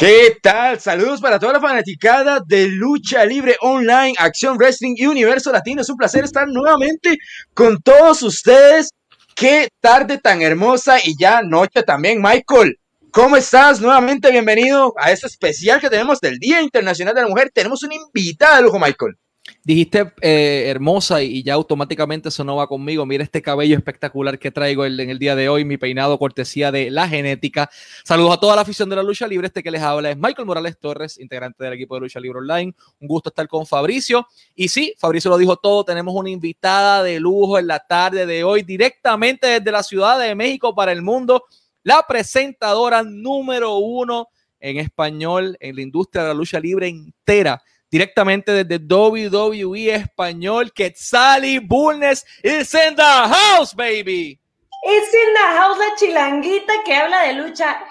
¿Qué tal? Saludos para toda la fanaticada de lucha libre online, acción wrestling y universo latino. Es un placer estar nuevamente con todos ustedes. Qué tarde tan hermosa y ya noche también, Michael. ¿Cómo estás? Nuevamente bienvenido a este especial que tenemos del Día Internacional de la Mujer. Tenemos una invitada de lujo, Michael. Dijiste eh, hermosa y ya automáticamente eso no va conmigo. Mira este cabello espectacular que traigo en el día de hoy, mi peinado cortesía de la genética. Saludos a toda la afición de la lucha libre. Este que les habla es Michael Morales Torres, integrante del equipo de lucha libre online. Un gusto estar con Fabricio. Y sí, Fabricio lo dijo todo. Tenemos una invitada de lujo en la tarde de hoy, directamente desde la Ciudad de México para el mundo. La presentadora número uno en español en la industria de la lucha libre entera directamente desde WWE Español, Quetzali Bulnes is in the house, baby. It's in the house la chilanguita que habla de lucha.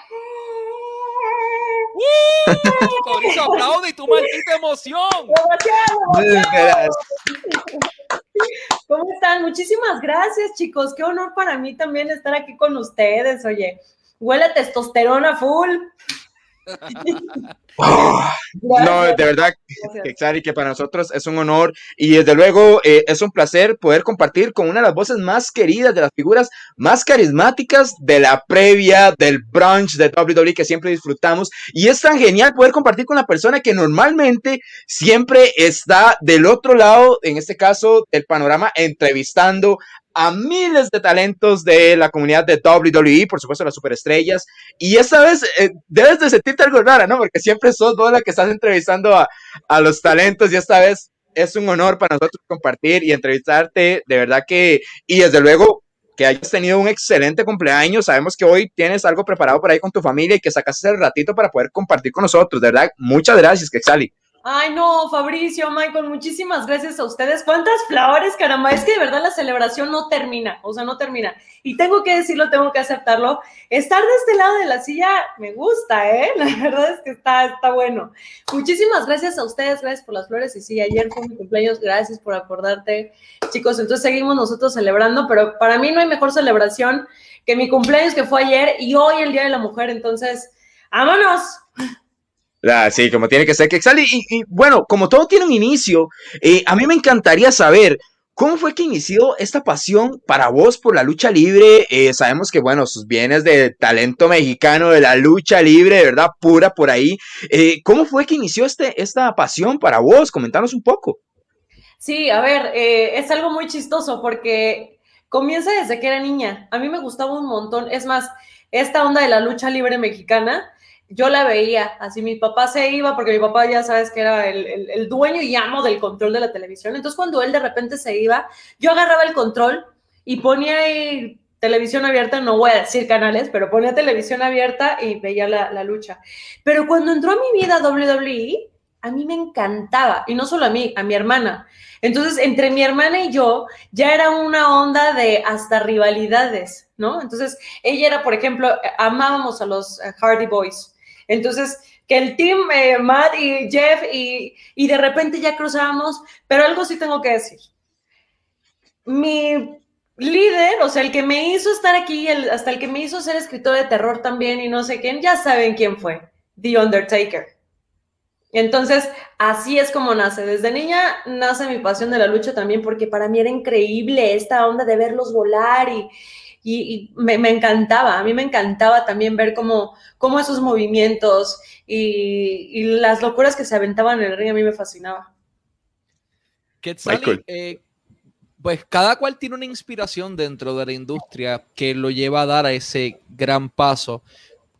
Mauricio, aplaude y tu maldita emoción. ¿Cómo están? Muchísimas gracias, chicos. Qué honor para mí también estar aquí con ustedes. Oye, huele testosterona full. no, de verdad, que, que para nosotros es un honor y desde luego eh, es un placer poder compartir con una de las voces más queridas, de las figuras más carismáticas de la previa del brunch de WWE que siempre disfrutamos. Y es tan genial poder compartir con una persona que normalmente siempre está del otro lado, en este caso, el panorama, entrevistando a miles de talentos de la comunidad de WWE, por supuesto las superestrellas, y esta vez eh, debes de sentirte algo rara, ¿no? Porque siempre sos vos la que estás entrevistando a, a, los talentos y esta vez es un honor para nosotros compartir y entrevistarte, de verdad que, y desde luego que hayas tenido un excelente cumpleaños, sabemos que hoy tienes algo preparado por ahí con tu familia y que sacaste el ratito para poder compartir con nosotros, de verdad, muchas gracias, Quexali. Ay, no, Fabricio, Michael, muchísimas gracias a ustedes. ¿Cuántas flores, caramba? Es que de verdad la celebración no termina, o sea, no termina. Y tengo que decirlo, tengo que aceptarlo. Estar de este lado de la silla me gusta, ¿eh? La verdad es que está, está bueno. Muchísimas gracias a ustedes, gracias por las flores. Y sí, ayer fue mi cumpleaños, gracias por acordarte, chicos. Entonces seguimos nosotros celebrando, pero para mí no hay mejor celebración que mi cumpleaños que fue ayer y hoy el Día de la Mujer. Entonces, vámonos. Ah, sí, como tiene que ser que Y, y bueno, como todo tiene un inicio, eh, a mí me encantaría saber cómo fue que inició esta pasión para vos por la lucha libre. Eh, sabemos que, bueno, sus bienes de talento mexicano, de la lucha libre, verdad, pura por ahí. Eh, ¿Cómo fue que inició este, esta pasión para vos? Comentanos un poco. Sí, a ver, es algo muy chistoso porque comienza desde que era niña. A mí me gustaba un montón. Es más, esta onda de la lucha libre mexicana yo la veía, así mi papá se iba, porque mi papá ya sabes que era el, dueño y amo del control de la televisión, entonces cuando él de repente se iba, yo agarraba el control y ponía ahí televisión abierta, no voy a decir canales, pero ponía televisión abierta y veía la, la lucha. Pero cuando entró a mi vida WWE, a mí me encantaba, y no solo a mí, a mi hermana. Entonces, entre mi hermana y yo, ya era una onda de hasta rivalidades, ¿no? Entonces, ella era, por ejemplo, amábamos a los eh, Hardy Boys. Entonces, que el team, eh, Matt y Jeff, y, de repente ya cruzábamos, pero algo sí tengo que decir. Mi líder, o sea, el que me hizo estar aquí, hasta el que me hizo ser escritor de terror también y no sé quién, ya saben quién fue, The Undertaker. Entonces, así es como nace. Desde niña nace mi pasión de la lucha también, porque para mí era increíble esta onda de verlos volar y, y, me, encantaba, a mí me encantaba también ver cómo, cómo esos movimientos y, las locuras que se aventaban en el ring a mí me fascinaba. Eh, pues cada cual tiene una inspiración dentro de la industria que lo lleva a dar a ese gran paso.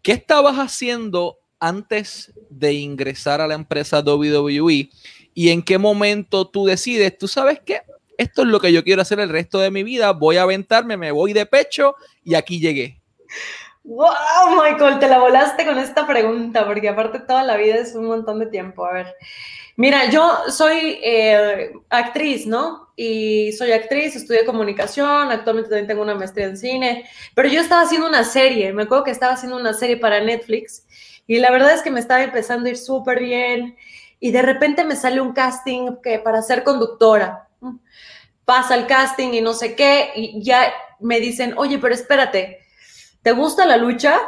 ¿Qué estabas haciendo antes de ingresar a la empresa WWE? ¿Y en qué momento tú decides, tú sabes qué? Esto es lo que yo quiero hacer el resto de mi vida, voy a aventarme, me voy de pecho y aquí llegué. Wow, Michael, te la volaste con esta pregunta, porque aparte toda la vida es un montón de tiempo. A ver, mira, yo soy eh, actriz, ¿no? Y soy actriz, estudié comunicación, actualmente también tengo una maestría en cine, pero yo estaba haciendo una serie, me acuerdo que estaba haciendo una serie para Netflix y la verdad es que me estaba empezando a ir súper bien y de repente me sale un casting que para ser conductora pasa el casting y no sé qué, y ya me dicen, oye, pero espérate, ¿te gusta la lucha?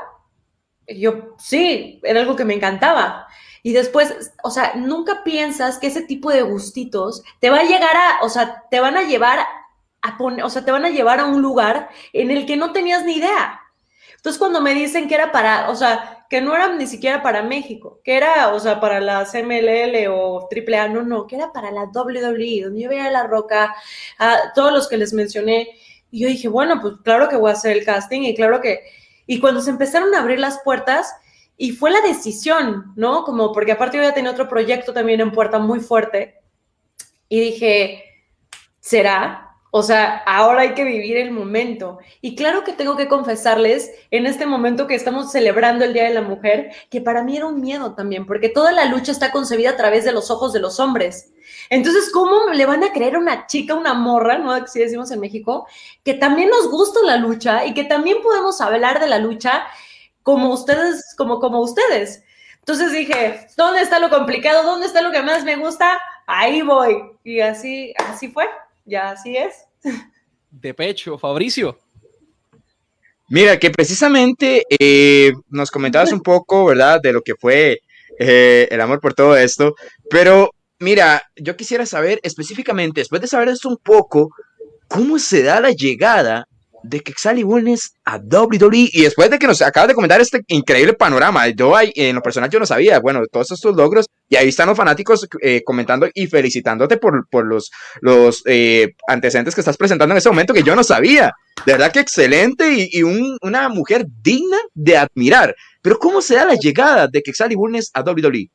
yo, sí, era algo que me encantaba. Y después, o sea, nunca piensas que ese tipo de gustitos te va a llegar a, o sea, te van a llevar a poner, o sea, te van a llevar a un lugar en el que no tenías ni idea. Entonces, cuando me dicen que era para, o sea, que no era ni siquiera para México, que era, o sea, para las MLL o AAA, no, no, que era para la WWE, donde yo veía a La Roca, a todos los que les mencioné, y yo dije, bueno, pues claro que voy a hacer el casting y claro que, y cuando se empezaron a abrir las puertas, y fue la decisión, ¿no? Como porque aparte yo ya tenía otro proyecto también en puerta muy fuerte y dije, ¿será? O sea, ahora hay que vivir el momento. Y claro que tengo que confesarles en este momento que estamos celebrando el Día de la Mujer, que para mí era un miedo también, porque toda la lucha está concebida a través de los ojos de los hombres. Entonces, ¿cómo le van a creer a una chica, una morra, ¿no? Así decimos en México, que también nos gusta la lucha y que también podemos hablar de la lucha como ustedes, como, como ustedes. Entonces dije, ¿dónde está lo complicado? ¿Dónde está lo que más me gusta? Ahí voy. Y así, así fue. Ya así es. De pecho, Fabricio. Mira, que precisamente eh, nos comentabas un poco, ¿verdad? De lo que fue eh, el amor por todo esto. Pero mira, yo quisiera saber específicamente, después de saber esto un poco, ¿cómo se da la llegada de que Sally Bulnes a WWE y después de que nos acabas de comentar este increíble panorama, yo en lo personal yo no sabía, bueno, todos estos logros y ahí están los fanáticos eh, comentando y felicitándote por, por los, los eh, antecedentes que estás presentando en este momento que yo no sabía. De verdad que excelente y, una mujer digna de admirar. Pero ¿cómo se da la llegada de que Sally Bulnes a WWE?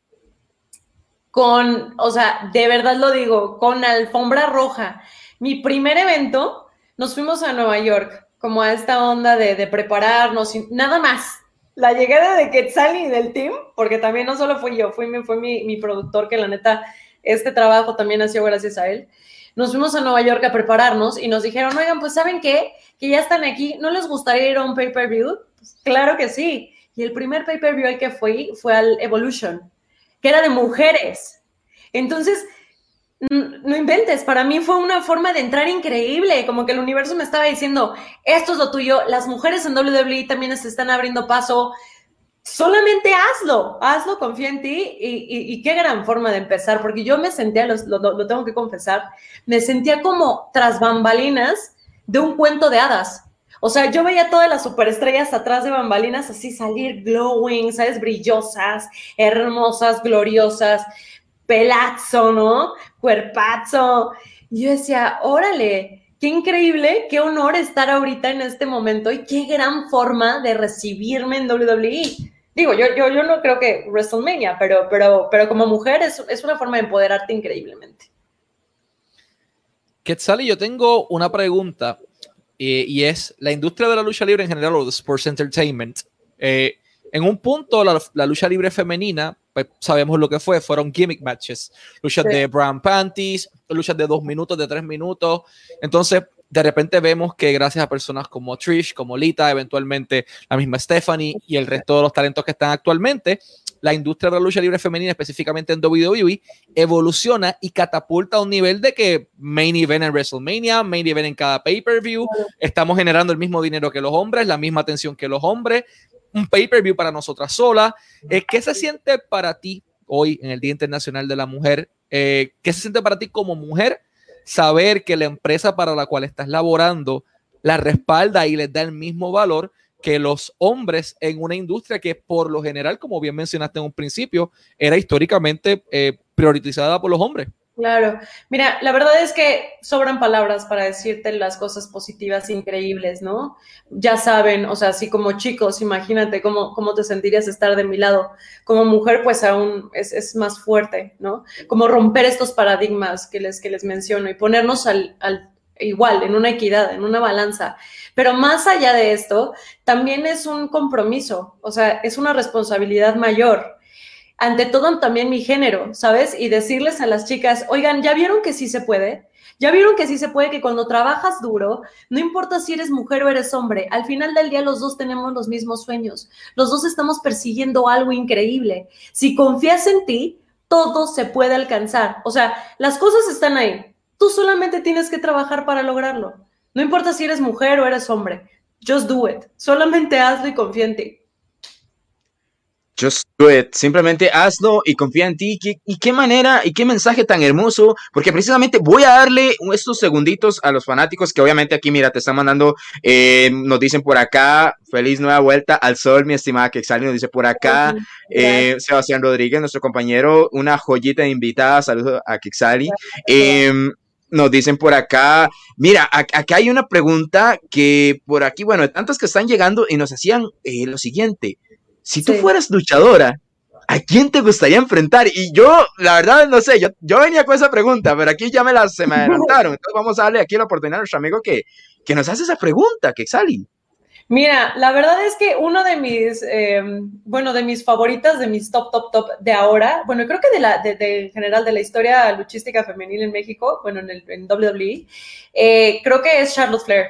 Con, o sea, de verdad lo digo, con alfombra roja. Mi primer evento nos fuimos a Nueva York, como a esta onda de, prepararnos, nada más. La llegada de Quetzal y del team, porque también no solo fui yo, fue, fue mi, mi productor, que la neta, este trabajo también ha gracias a él. Nos fuimos a Nueva York a prepararnos y nos dijeron, oigan, pues ¿saben qué? Que ya están aquí, ¿no les gustaría ir a un pay-per-view? Pues, claro que sí. Y el primer pay-per-view al que fui fue al Evolution, que era de mujeres. Entonces, no inventes, para mí fue una forma de entrar increíble, como que el universo me estaba diciendo, esto es lo tuyo, las mujeres en WWE también se están abriendo paso, solamente hazlo, hazlo, confía en ti y, qué gran forma de empezar, porque yo me sentía, lo, lo, tengo que confesar, me sentía como tras bambalinas de un cuento de hadas. O sea, yo veía todas las superestrellas atrás de bambalinas así salir glowing, ¿sabes? Brillosas, hermosas, gloriosas pelazo, ¿no? Cuerpazo. Y yo decía, órale, qué increíble, qué honor estar ahorita en este momento y qué gran forma de recibirme en WWE. Digo, yo, yo, yo no creo que WrestleMania, pero, pero, pero como mujer es, es una forma de empoderarte increíblemente. Quetzal, yo tengo una pregunta eh, y es la industria de la lucha libre en general o de sports entertainment. Eh, en un punto, la, la, lucha libre femenina pues, sabemos lo que fue, fueron gimmick matches, luchas de brown panties, luchas de dos minutos, de tres minutos. Entonces, de repente vemos que gracias a personas como Trish, como Lita, eventualmente la misma Stephanie y el resto de los talentos que están actualmente, la industria de la lucha libre femenina, específicamente en WWE, evoluciona y catapulta a un nivel de que main event en WrestleMania, main event en cada pay-per-view, estamos generando el mismo dinero que los hombres, la misma atención que los hombres, un pay-per-view para nosotras solas. Eh, ¿Qué se siente para ti hoy en el Día Internacional de la Mujer? Eh, ¿Qué se siente para ti como mujer saber que la empresa para la cual estás laborando la respalda y les da el mismo valor que los hombres en una industria que por lo general, como bien mencionaste en un principio, era históricamente eh, priorizada por los hombres? Claro, mira, la verdad es que sobran palabras para decirte las cosas positivas increíbles, ¿no? Ya saben, o sea, así como chicos, imagínate cómo, cómo te sentirías estar de mi lado. Como mujer, pues aún es, es más fuerte, ¿no? Como romper estos paradigmas que les, que les menciono y ponernos al, al igual, en una equidad, en una balanza. Pero más allá de esto, también es un compromiso, o sea, es una responsabilidad mayor ante todo también mi género, ¿sabes? Y decirles a las chicas, oigan, ¿ya vieron que sí se puede? ¿Ya vieron que sí se puede que cuando trabajas duro, no importa si eres mujer o eres hombre, al final del día los dos tenemos los mismos sueños, los dos estamos persiguiendo algo increíble. Si confías en ti, todo se puede alcanzar. O sea, las cosas están ahí. Tú solamente tienes que trabajar para lograrlo. No importa si eres mujer o eres hombre. Just do it. Solamente hazlo y confía en ti. Just do it. Simplemente hazlo y confía en ti. ¿Y qué manera y qué mensaje tan hermoso? Porque precisamente voy a darle estos segunditos a los fanáticos que obviamente aquí, mira, te están mandando, eh, nos dicen por acá, feliz nueva vuelta al sol, mi estimada Quexali, nos dice por acá, eh, Sebastián Rodríguez, nuestro compañero, una joyita de invitada, saludos a Quexali. Em, nos dicen por acá, mira, acá hay una pregunta que por aquí, bueno, de tantas que están llegando y nos hacían eh, lo siguiente. Si tú fueras luchadora, ¿a quién te gustaría enfrentar? Y yo, la verdad, no sé, yo, yo venía con esa pregunta, pero aquí ya me la, se me adelantaron. Entonces vamos a darle aquí la oportunidad a nuestro amigo que, que nos hace esa pregunta, que Sally. Mira, la verdad es que uno de mis, eh, bueno, de mis favoritas, de mis top, top, top de ahora, bueno, creo que de la, de, general de la historia luchística femenil en México, bueno, en, el, en WWE, eh, creo que es Charlotte Flair.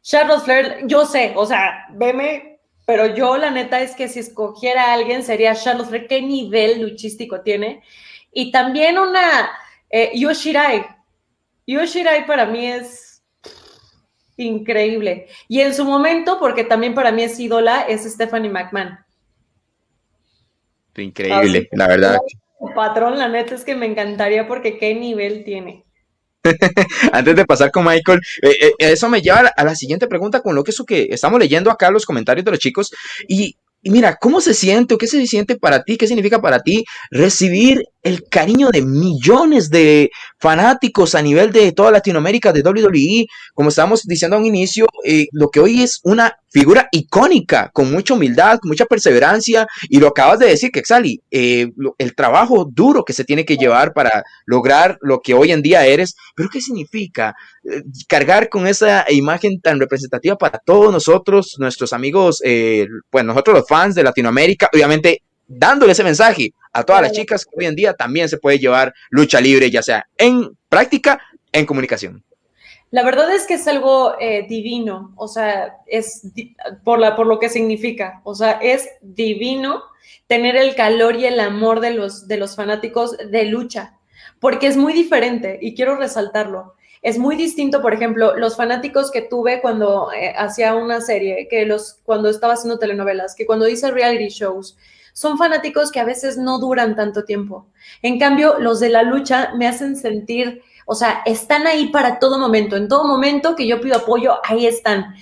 Charlotte Flair, yo sé, o sea, veme pero yo la neta es que si escogiera a alguien sería Charlotte Flair, qué nivel luchístico tiene. Y también una eh, Yoshirai. Yoshirai para mí es increíble. Y en su momento, porque también para mí es ídola, es Stephanie McMahon. Increíble, la verdad. Patrón, la neta es que me encantaría porque qué nivel tiene. Antes de pasar con Michael, eh, eh, eso me lleva a la, siguiente pregunta con lo que eso que estamos leyendo acá los comentarios de los chicos y, y mira, ¿cómo se siente o qué se siente para ti? ¿Qué significa para ti recibir el cariño de millones de fanáticos a nivel de toda Latinoamérica de WWE, como estábamos diciendo a un inicio, eh, lo que hoy es una figura icónica, con mucha humildad, con mucha perseverancia, y lo acabas de decir, Kexali, eh, el trabajo duro que se tiene que llevar para lograr lo que hoy en día eres, pero ¿qué significa eh, cargar con esa imagen tan representativa para todos nosotros, nuestros amigos, pues nosotros los fans de Latinoamérica, obviamente dándole ese mensaje a todas las chicas que hoy en día también se puede llevar lucha libre, ya sea en práctica, en comunicación. La verdad es que es algo eh, divino, o sea, es por, la, por lo que significa, o sea, es divino tener el calor y el amor de los, de los fanáticos de lucha, porque es muy diferente y quiero resaltarlo. Es muy distinto, por ejemplo, los fanáticos que tuve cuando eh, hacía una serie, que los cuando estaba haciendo telenovelas, que cuando hice reality shows, son fanáticos que a veces no duran tanto tiempo. En cambio, los de la lucha me hacen sentir, o sea, están ahí para todo momento. En todo momento que yo pido apoyo, ahí están.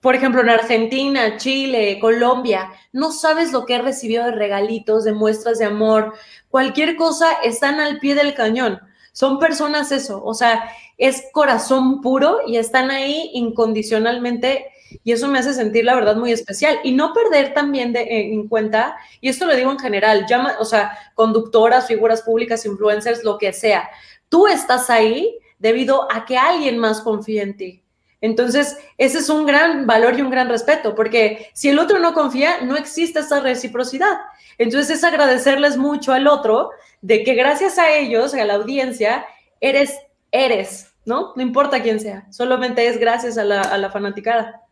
Por ejemplo, en Argentina, Chile, Colombia, no sabes lo que he recibido de regalitos, de muestras de amor, cualquier cosa, están al pie del cañón. Son personas eso, o sea, es corazón puro y están ahí incondicionalmente y eso me hace sentir, la verdad, muy especial. Y no perder también de, en cuenta, y esto lo digo en general, llama, o sea, conductoras, figuras públicas, influencers, lo que sea, tú estás ahí debido a que alguien más confía en ti. Entonces, ese es un gran valor y un gran respeto, porque si el otro no confía, no existe esa reciprocidad. Entonces, es agradecerles mucho al otro de que gracias a ellos, a la audiencia, eres, eres, ¿no? No importa quién sea, solamente es gracias a la, a la fanaticada.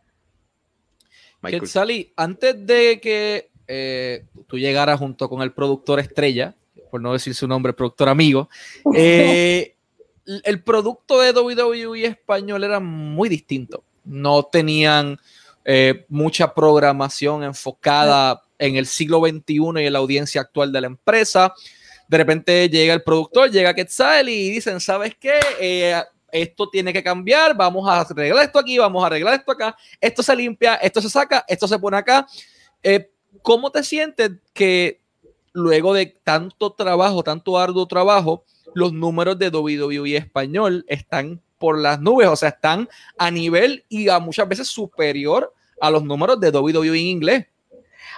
Sally, antes de que eh, tú llegaras junto con el productor estrella, por no decir su nombre, productor amigo, eh, el producto de WWE español era muy distinto. No tenían eh, mucha programación enfocada en el siglo XXI y en la audiencia actual de la empresa. De repente llega el productor, llega Quetzal y dicen, ¿sabes qué? esto tiene que cambiar, vamos a arreglar esto aquí, vamos a arreglar esto acá, esto se limpia, esto se saca, esto se pone acá. Eh, ¿Cómo te sientes que luego de tanto trabajo, tanto arduo trabajo, los números de WWE español están por las nubes, o sea, están a nivel y a muchas veces superior a los números de WWE en inglés?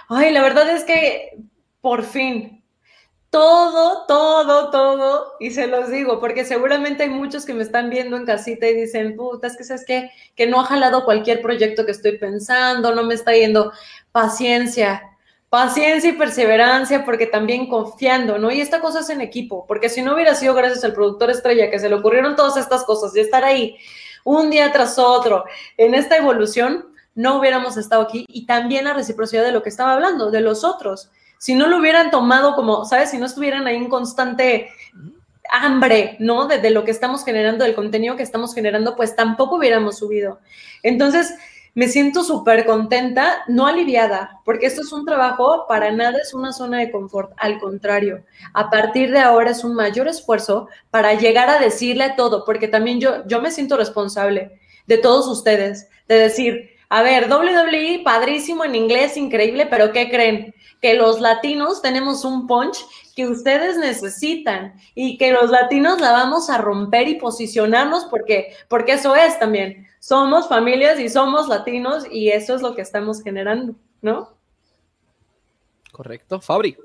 Ay, la verdad es que por fin, todo, todo, todo, y se los digo, porque seguramente hay muchos que me están viendo en casita y dicen, puta, es que sabes qué, que no ha jalado cualquier proyecto que estoy pensando, no me está yendo. Paciencia, paciencia y perseverancia, porque también confiando, ¿no? Y esta cosa es en equipo, porque si no hubiera sido gracias al productor estrella que se le ocurrieron todas estas cosas y estar ahí un día tras otro en esta evolución, no hubiéramos estado aquí y también la reciprocidad de lo que estaba hablando, de los otros si no lo hubieran tomado como, ¿sabes? Si no estuvieran ahí en constante hambre, ¿no? De, lo que estamos generando, del contenido que estamos generando, pues tampoco hubiéramos subido. Entonces, me siento súper contenta, no aliviada, porque esto es un trabajo, para nada es una zona de confort, al contrario, a partir de ahora es un mayor esfuerzo para llegar a decirle todo, porque también yo, yo me siento responsable de todos ustedes, de decir, a ver, WWE, padrísimo en inglés, increíble, pero ¿qué creen? Que los latinos tenemos un punch que ustedes necesitan y que los latinos la vamos a romper y posicionarnos porque, porque eso es también somos familias y somos latinos y eso es lo que estamos generando, ¿no? Correcto, Fabri.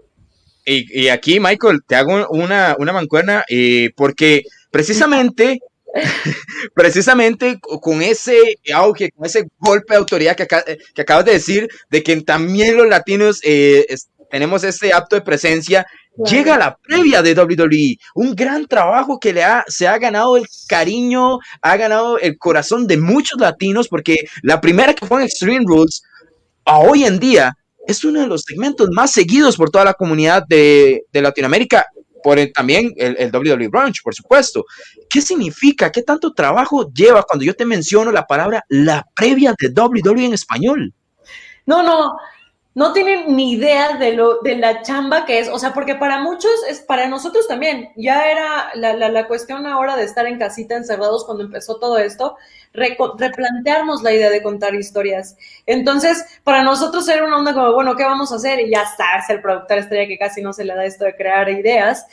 Y, aquí, Michael, te hago una, una mancuerna eh, porque precisamente, precisamente con ese auge, con ese golpe de autoridad que, que acabas de decir, de que también los latinos eh, tenemos ese acto de presencia, Llega la previa de WWE, un gran trabajo que le ha, se ha ganado el cariño, ha ganado el corazón de muchos latinos, porque la primera que fue en Extreme Rules, a hoy en día, es uno de los segmentos más seguidos por toda la comunidad de, Latinoamérica, por también el, el, WWE Brunch, por supuesto. ¿Qué significa? ¿Qué tanto trabajo lleva cuando yo te menciono la palabra la previa de WWE en español? No, no, no tienen ni idea de lo de la chamba que es, o sea, porque para muchos es para nosotros también. Ya era la, la, cuestión ahora de estar en casita encerrados cuando empezó todo esto, replantearnos la idea de contar historias. Entonces, para nosotros era una onda como, bueno, ¿qué vamos a hacer? Y ya está, es el productor estrella que casi no se le da esto de crear ideas.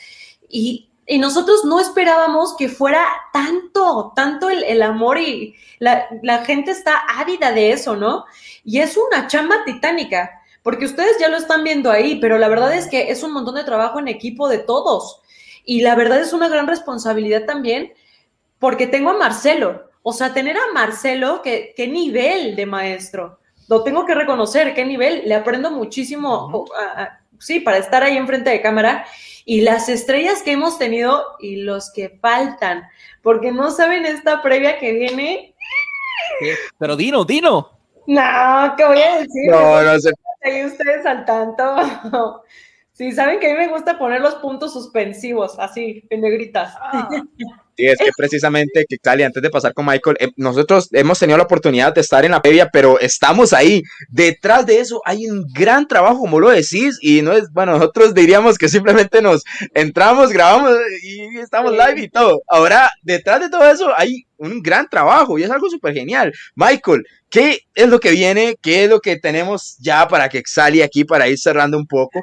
Y, y nosotros no esperábamos que fuera tanto, tanto el, el amor y la, la gente está ávida de eso, ¿no? Y es una chamba titánica porque ustedes ya lo están viendo ahí, pero la verdad es que es un montón de trabajo en equipo de todos. Y la verdad es una gran responsabilidad también, porque tengo a Marcelo. O sea, tener a Marcelo, ¿qué, qué nivel de maestro? Lo tengo que reconocer, qué nivel. Le aprendo muchísimo, sí, para estar ahí enfrente de cámara. Y las estrellas que hemos tenido y los que faltan, porque no saben esta previa que viene. Pero Dino, Dino. No, ¿qué voy a decir? No, no sé ahí ustedes al tanto. Sí, saben que a mí me gusta poner los puntos suspensivos, así, en negritas. Ah. Sí, es que precisamente, que Cali, antes de pasar con Michael, eh, nosotros hemos tenido la oportunidad de estar en la previa, pero estamos ahí. Detrás de eso hay un gran trabajo, como lo decís, y no es, bueno, nosotros diríamos que simplemente nos entramos, grabamos y estamos live y todo. Ahora, detrás de todo eso hay un gran trabajo y es algo súper genial. Michael, ¿qué es lo que viene? ¿Qué es lo que tenemos ya para que Xali aquí, para ir cerrando un poco?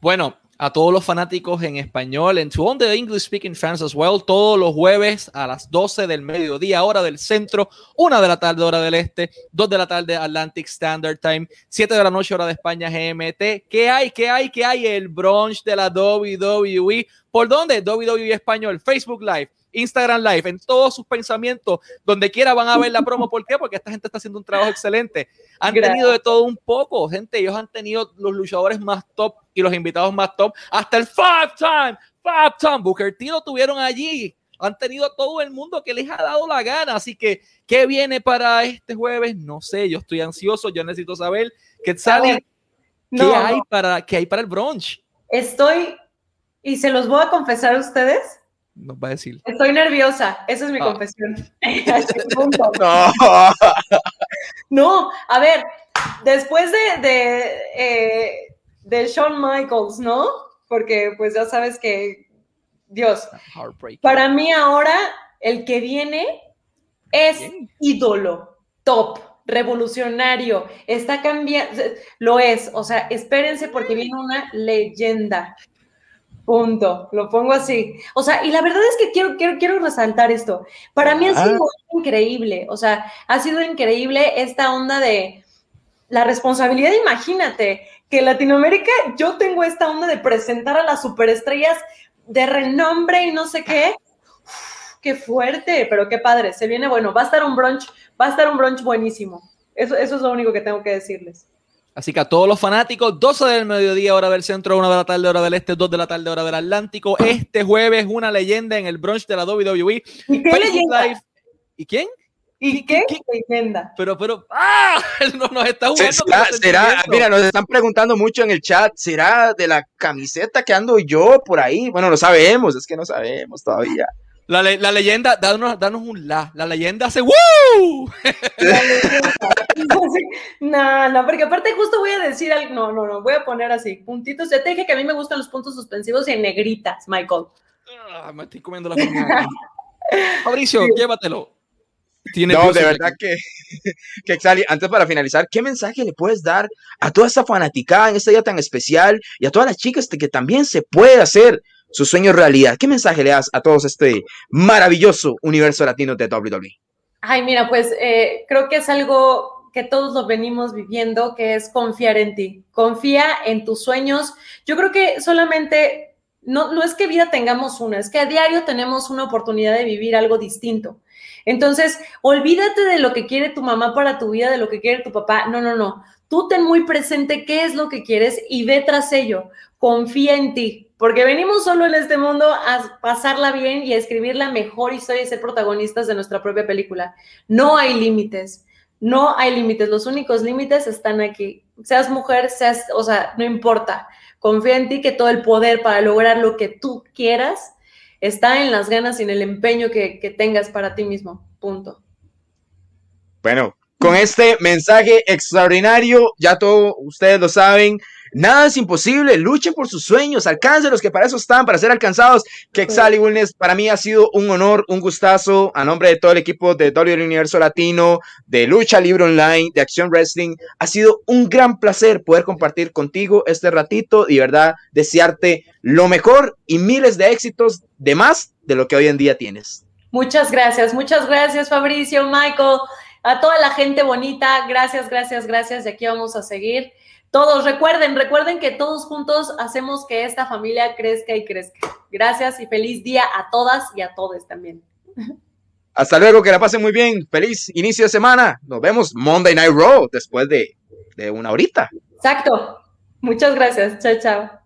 Bueno, a todos los fanáticos en español, en to all the English speaking fans as well, todos los jueves a las 12 del mediodía, hora del centro, 1 de la tarde, hora del este, 2 de la tarde, Atlantic Standard Time, 7 de la noche, hora de España, GMT. ¿Qué hay? ¿Qué hay? ¿Qué hay? El brunch de la WWE. ¿Por dónde? WWE Español, Facebook Live. Instagram Live, en todos sus pensamientos, donde quiera van a ver la promo. ¿Por qué? Porque esta gente está haciendo un trabajo excelente. Han tenido de todo un poco, gente. Ellos han tenido los luchadores más top y los invitados más top. Hasta el five time, five time Booker T lo tuvieron allí. Han tenido todo el mundo que les ha dado la gana. Así que, ¿qué viene para este jueves? No sé, yo estoy ansioso. Yo necesito saber qué sale. ¿Qué, hay para, ¿Qué hay para el brunch? Estoy, y se los voy a confesar a ustedes nos va a decir. Estoy nerviosa, esa es mi ah. confesión. no. a ver, después de, de, eh, de Shawn Michaels, ¿no? Porque pues ya sabes que, Dios, para mí ahora el que viene es ídolo, top, revolucionario, está cambiando, lo es, o sea, espérense porque viene una leyenda. Punto, lo pongo así. O sea, y la verdad es que quiero, quiero, quiero resaltar esto. Para mí ha sido ah. increíble, o sea, ha sido increíble esta onda de la responsabilidad. Imagínate que en Latinoamérica yo tengo esta onda de presentar a las superestrellas de renombre y no sé qué. qué fuerte, pero qué padre. Se viene bueno. Va a estar un brunch, va a estar un brunch buenísimo. Eso, eso es lo único que tengo que decirles. Así que a todos los fanáticos, 12 del mediodía, hora del centro, 1 de la tarde, hora del este, 2 de la tarde, hora del Atlántico. Este jueves, una leyenda en el brunch de la WWE. ¿Y qué leyenda? ¿Y quién? ¿Y qué? leyenda? Pero, pero, ¡ah! No nos está jugando. ¿Será, será, mira, nos están preguntando mucho en el chat, ¿será de la camiseta que ando yo por ahí? Bueno, no sabemos, es que no sabemos todavía. La, leyenda, danos, danos, un la. La leyenda hace ¡Woo! no, no, porque aparte justo voy a decir algo. No, no, no, voy a poner así, puntitos. Ya te dije que a mí me gustan los puntos suspensivos y en negritas, Michael. Ah, me estoy comiendo la Fabricio, llévatelo. no, de verdad que, que antes para finalizar, ¿qué mensaje le puedes dar a toda esa fanaticada en este día tan especial y a todas las chicas que también se puede hacer su sueño realidad? ¿Qué mensaje le das a todos este maravilloso universo latino de WWE? Ay, mira, pues eh, creo que es algo que todos lo venimos viviendo, que es confiar en ti. Confía en tus sueños. Yo creo que solamente, no, no es que vida tengamos una, es que a diario tenemos una oportunidad de vivir algo distinto. Entonces, olvídate de lo que quiere tu mamá para tu vida, de lo que quiere tu papá. No, no, no. Tú ten muy presente qué es lo que quieres y ve tras ello. Confía en ti, porque venimos solo en este mundo a pasarla bien y a escribir la mejor historia y ser protagonistas de nuestra propia película. No hay límites. No hay límites. Los únicos límites están aquí. Seas mujer, seas, o sea, no importa. Confía en ti que todo el poder para lograr lo que tú quieras está en las ganas y en el empeño que, tengas para ti mismo. Punto. Bueno, con este mensaje extraordinario, ya todos ustedes lo saben, Nada es imposible, luchen por sus sueños, alcancen los que para eso están, para ser alcanzados. Que Wellness, para mí ha sido un honor, un gustazo, a nombre de todo el equipo de WWE Universo Latino, de Lucha Libre Online, de Acción Wrestling. Ha sido un gran placer poder compartir contigo este ratito y, verdad, desearte lo mejor y miles de éxitos de más de lo que hoy en día tienes. Muchas gracias, muchas gracias Fabricio, Michael, a toda la gente bonita, gracias, gracias, gracias, de aquí vamos a seguir. Todos recuerden, recuerden que todos juntos hacemos que esta familia crezca y crezca. Gracias y feliz día a todas y a todos también. Hasta luego, que la pasen muy bien. Feliz inicio de semana. Nos vemos Monday Night Raw después de, de una horita. Exacto. Muchas gracias. Chao, chao.